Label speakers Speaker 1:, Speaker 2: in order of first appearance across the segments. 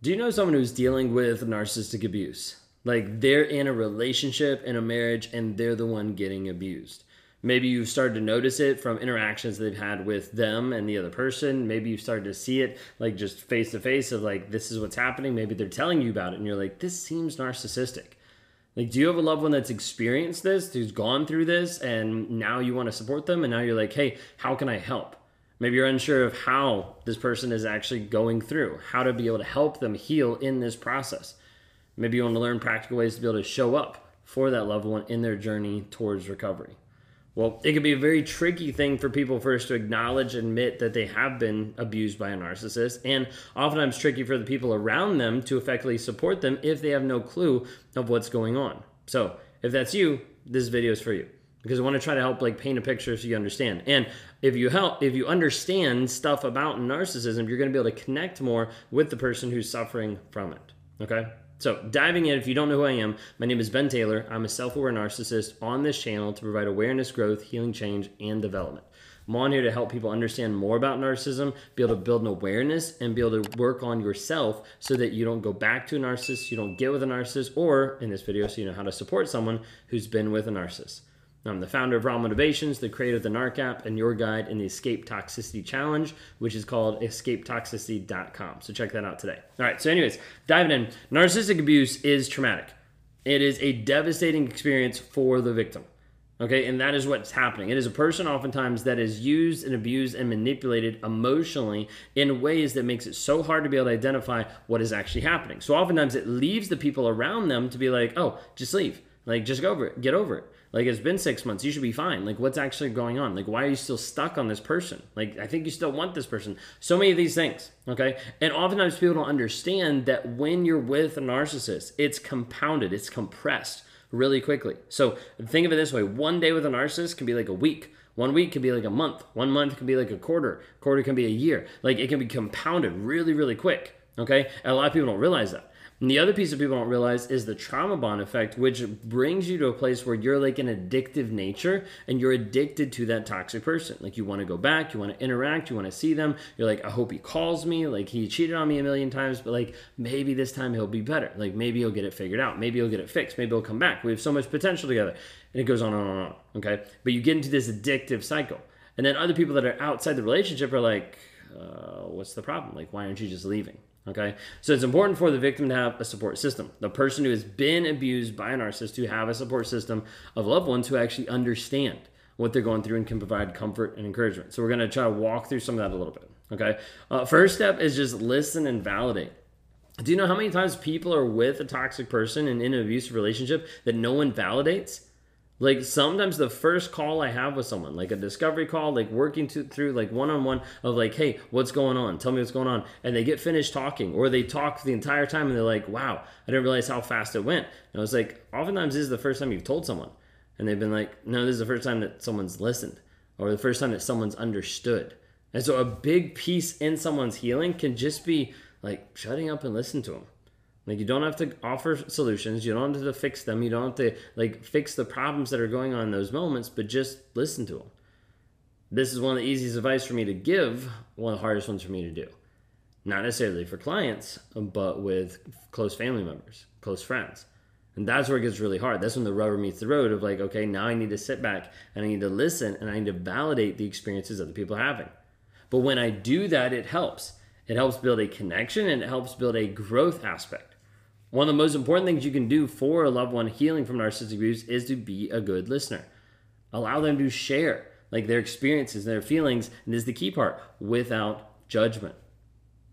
Speaker 1: Do you know someone who's dealing with narcissistic abuse? Like they're in a relationship, in a marriage, and they're the one getting abused. Maybe you've started to notice it from interactions they've had with them and the other person. Maybe you've started to see it like just face to face of like, this is what's happening. Maybe they're telling you about it and you're like, this seems narcissistic. Like, do you have a loved one that's experienced this, who's gone through this, and now you want to support them? And now you're like, hey, how can I help? Maybe you're unsure of how this person is actually going through, how to be able to help them heal in this process. Maybe you want to learn practical ways to be able to show up for that loved one in their journey towards recovery. Well, it can be a very tricky thing for people first to acknowledge, admit that they have been abused by a narcissist, and oftentimes tricky for the people around them to effectively support them if they have no clue of what's going on. So, if that's you, this video is for you because I want to try to help like paint a picture so you understand. And if you help, if you understand stuff about narcissism, you're going to be able to connect more with the person who's suffering from it. Okay. So, diving in, if you don't know who I am, my name is Ben Taylor. I'm a self aware narcissist on this channel to provide awareness, growth, healing, change, and development. I'm on here to help people understand more about narcissism, be able to build an awareness, and be able to work on yourself so that you don't go back to a narcissist, you don't get with a narcissist, or in this video, so you know how to support someone who's been with a narcissist. I'm the founder of Raw Motivations, the creator of the NARC app, and your guide in the Escape Toxicity Challenge, which is called escapetoxicity.com. So check that out today. All right, so, anyways, diving in, narcissistic abuse is traumatic. It is a devastating experience for the victim. Okay, and that is what's happening. It is a person oftentimes that is used and abused and manipulated emotionally in ways that makes it so hard to be able to identify what is actually happening. So oftentimes it leaves the people around them to be like, oh, just leave. Like, just go over it, get over it. Like it's been six months. You should be fine. Like what's actually going on? Like why are you still stuck on this person? Like I think you still want this person. So many of these things. Okay. And oftentimes people don't understand that when you're with a narcissist, it's compounded, it's compressed really quickly. So think of it this way one day with a narcissist can be like a week. One week can be like a month. One month can be like a quarter. Quarter can be a year. Like it can be compounded really, really quick. Okay. And a lot of people don't realize that. And the other piece that people don't realize is the trauma bond effect, which brings you to a place where you're like an addictive nature and you're addicted to that toxic person. Like you want to go back, you want to interact, you want to see them. You're like, I hope he calls me. Like he cheated on me a million times, but like maybe this time he'll be better. Like maybe he'll get it figured out. Maybe he'll get it fixed. Maybe he'll come back. We have so much potential together. And it goes on and on and on. Okay. But you get into this addictive cycle. And then other people that are outside the relationship are like, uh, what's the problem? Like, why aren't you just leaving? Okay, so it's important for the victim to have a support system. The person who has been abused by a narcissist to have a support system of loved ones who actually understand what they're going through and can provide comfort and encouragement. So we're going to try to walk through some of that a little bit. Okay, uh, first step is just listen and validate. Do you know how many times people are with a toxic person and in an abusive relationship that no one validates? Like sometimes the first call I have with someone, like a discovery call, like working to, through like one on one of like, hey, what's going on? Tell me what's going on. And they get finished talking, or they talk the entire time and they're like, wow, I didn't realize how fast it went. And I was like, oftentimes this is the first time you've told someone. And they've been like, no, this is the first time that someone's listened, or the first time that someone's understood. And so a big piece in someone's healing can just be like shutting up and listen to them like you don't have to offer solutions, you don't have to fix them, you don't have to like fix the problems that are going on in those moments, but just listen to them. This is one of the easiest advice for me to give, one of the hardest ones for me to do. Not necessarily for clients, but with close family members, close friends. And that's where it gets really hard. That's when the rubber meets the road of like, okay, now I need to sit back and I need to listen and I need to validate the experiences other people are having. But when I do that, it helps. It helps build a connection and it helps build a growth aspect. One of the most important things you can do for a loved one healing from narcissistic abuse is to be a good listener. Allow them to share like their experiences, their feelings, and this is the key part, without judgment.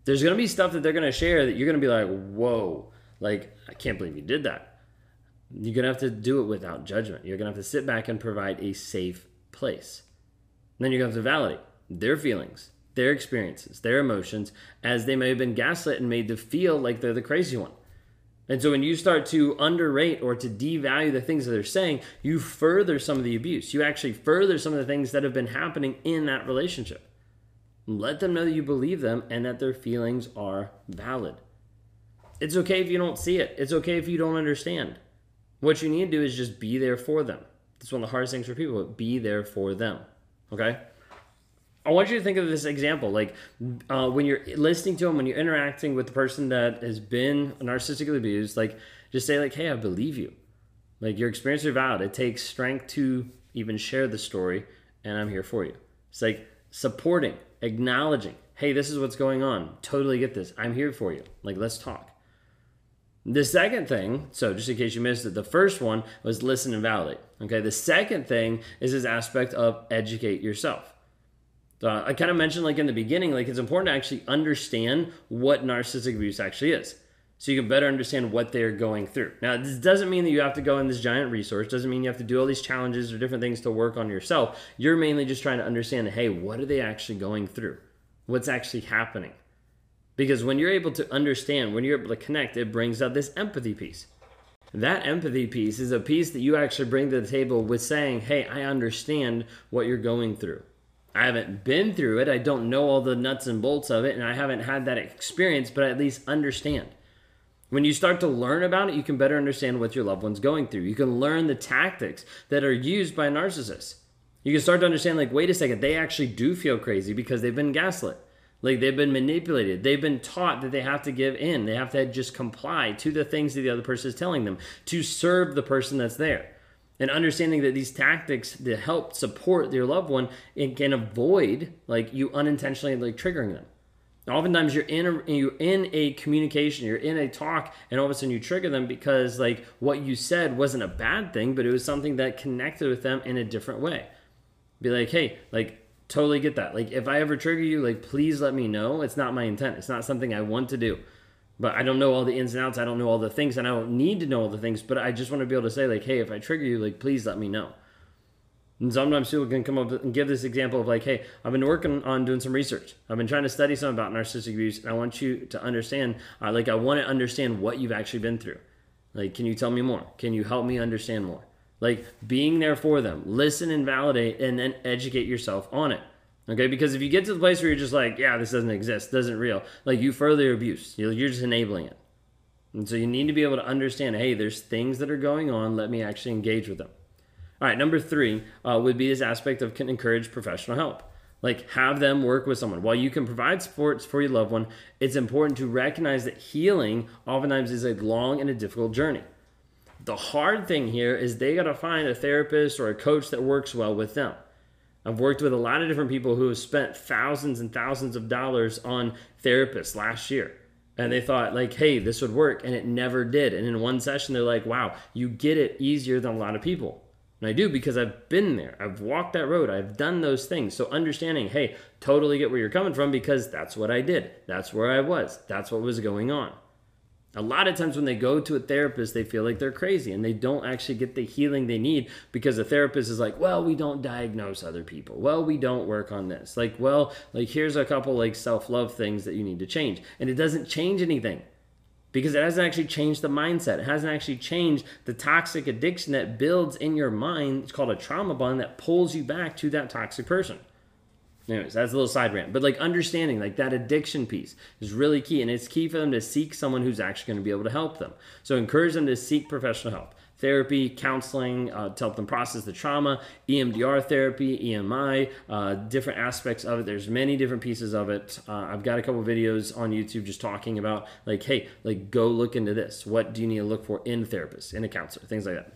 Speaker 1: There's gonna be stuff that they're gonna share that you're gonna be like, whoa, like, I can't believe you did that. You're gonna have to do it without judgment. You're gonna have to sit back and provide a safe place. And then you're gonna have to validate their feelings, their experiences, their emotions, as they may have been gaslit and made to feel like they're the crazy one. And so when you start to underrate or to devalue the things that they're saying, you further some of the abuse. You actually further some of the things that have been happening in that relationship. Let them know that you believe them and that their feelings are valid. It's okay if you don't see it. It's okay if you don't understand. What you need to do is just be there for them. That's one of the hardest things for people. But be there for them. Okay? I want you to think of this example. Like uh, when you're listening to them, when you're interacting with the person that has been narcissistically abused, like just say like, "Hey, I believe you. Like your experience is valid. It takes strength to even share the story, and I'm here for you." It's like supporting, acknowledging, "Hey, this is what's going on. Totally get this. I'm here for you. Like let's talk." The second thing, so just in case you missed it, the first one was listen and validate. Okay, the second thing is this aspect of educate yourself. Uh, I kind of mentioned like in the beginning, like it's important to actually understand what narcissistic abuse actually is. So you can better understand what they're going through. Now, this doesn't mean that you have to go in this giant resource, doesn't mean you have to do all these challenges or different things to work on yourself. You're mainly just trying to understand, hey, what are they actually going through? What's actually happening? Because when you're able to understand, when you're able to connect, it brings out this empathy piece. That empathy piece is a piece that you actually bring to the table with saying, hey, I understand what you're going through. I haven't been through it. I don't know all the nuts and bolts of it, and I haven't had that experience, but I at least understand. When you start to learn about it, you can better understand what your loved one's going through. You can learn the tactics that are used by narcissists. You can start to understand, like, wait a second, they actually do feel crazy because they've been gaslit. Like they've been manipulated. They've been taught that they have to give in. They have to just comply to the things that the other person is telling them to serve the person that's there and understanding that these tactics that help support your loved one and can avoid like you unintentionally like triggering them. Oftentimes you're in a you're in a communication you're in a talk and all of a sudden you trigger them because like what you said wasn't a bad thing but it was something that connected with them in a different way. Be like hey like totally get that. Like if i ever trigger you like please let me know. It's not my intent. It's not something i want to do but I don't know all the ins and outs. I don't know all the things, and I don't need to know all the things. But I just want to be able to say, like, hey, if I trigger you, like, please let me know. And sometimes people can come up and give this example of like, hey, I've been working on doing some research. I've been trying to study some about narcissistic abuse, and I want you to understand, uh, like, I want to understand what you've actually been through. Like, can you tell me more? Can you help me understand more? Like, being there for them, listen and validate, and then educate yourself on it. Okay, because if you get to the place where you're just like, yeah, this doesn't exist, doesn't real, like you further abuse. You're just enabling it. And so you need to be able to understand, hey, there's things that are going on. Let me actually engage with them. All right, number three uh, would be this aspect of can encourage professional help. Like have them work with someone. While you can provide supports for your loved one, it's important to recognize that healing oftentimes is a long and a difficult journey. The hard thing here is they got to find a therapist or a coach that works well with them. I've worked with a lot of different people who have spent thousands and thousands of dollars on therapists last year. And they thought, like, hey, this would work. And it never did. And in one session, they're like, wow, you get it easier than a lot of people. And I do because I've been there. I've walked that road. I've done those things. So understanding, hey, totally get where you're coming from because that's what I did. That's where I was. That's what was going on. A lot of times when they go to a therapist, they feel like they're crazy and they don't actually get the healing they need because the therapist is like, well, we don't diagnose other people. Well, we don't work on this. Like, well, like here's a couple like self-love things that you need to change. And it doesn't change anything because it hasn't actually changed the mindset. It hasn't actually changed the toxic addiction that builds in your mind. It's called a trauma bond that pulls you back to that toxic person. Anyways, that's a little side rant. But like understanding like that addiction piece is really key. And it's key for them to seek someone who's actually going to be able to help them. So encourage them to seek professional help. Therapy, counseling uh, to help them process the trauma, EMDR therapy, EMI, uh, different aspects of it. There's many different pieces of it. Uh, I've got a couple videos on YouTube just talking about like, hey, like go look into this. What do you need to look for in therapists, in a counselor, things like that.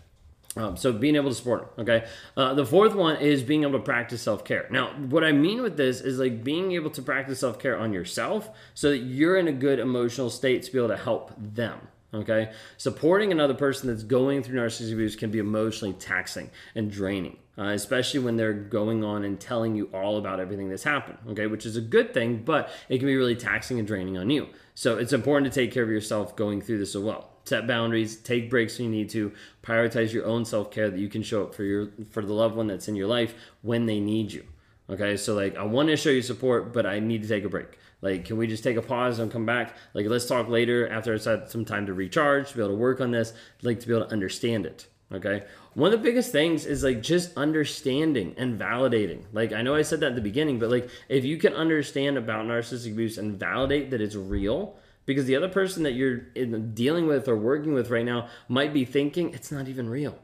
Speaker 1: Um, so being able to support them, okay. Uh, the fourth one is being able to practice self care. Now, what I mean with this is like being able to practice self care on yourself, so that you're in a good emotional state to be able to help them. Okay, supporting another person that's going through narcissistic abuse can be emotionally taxing and draining, uh, especially when they're going on and telling you all about everything that's happened. Okay, which is a good thing, but it can be really taxing and draining on you. So it's important to take care of yourself going through this as well set boundaries take breaks when you need to prioritize your own self-care that you can show up for your for the loved one that's in your life when they need you okay? So like i want to show you support but i need to take a break. Like can we just take a pause and come back? Like let's talk later after i've had some time to recharge to be able to work on this like to be able to understand it okay? One of the biggest things is like just understanding and validating. Like i know i said that at the beginning but like if you can understand about narcissistic abuse and validate that it's real because the other person that you're dealing with or working with right now might be thinking it's not even real.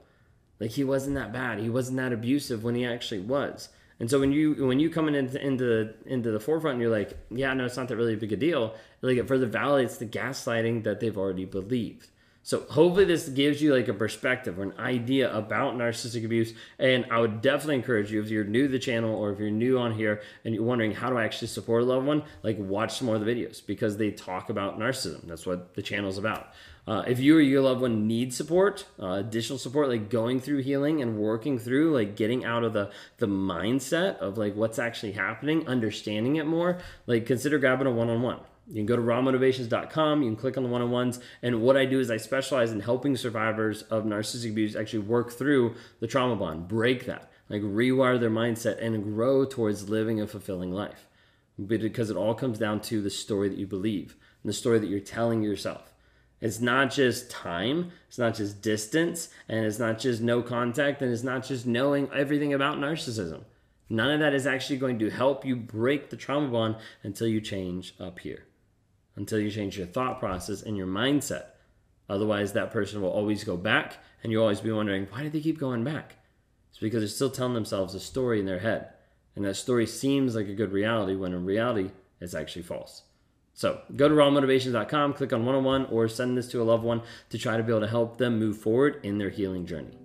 Speaker 1: Like he wasn't that bad. He wasn't that abusive when he actually was. And so when you when you come into into into the forefront and you're like, yeah, no, it's not that really big a deal. Like it further validates the gaslighting that they've already believed. So hopefully this gives you like a perspective or an idea about narcissistic abuse. And I would definitely encourage you if you're new to the channel or if you're new on here and you're wondering how do I actually support a loved one, like watch some more of the videos because they talk about narcissism. That's what the channel is about. Uh, if you or your loved one need support, uh, additional support, like going through healing and working through, like getting out of the the mindset of like what's actually happening, understanding it more, like consider grabbing a one on one. You can go to rawmotivations.com, you can click on the one on ones. And what I do is I specialize in helping survivors of narcissistic abuse actually work through the trauma bond, break that, like rewire their mindset, and grow towards living a fulfilling life. Because it all comes down to the story that you believe and the story that you're telling yourself. It's not just time, it's not just distance, and it's not just no contact, and it's not just knowing everything about narcissism. None of that is actually going to help you break the trauma bond until you change up here until you change your thought process and your mindset. Otherwise, that person will always go back, and you'll always be wondering, why do they keep going back? It's because they're still telling themselves a story in their head. And that story seems like a good reality when in reality, it's actually false. So go to rawmotivations.com, click on one on one, or send this to a loved one to try to be able to help them move forward in their healing journey.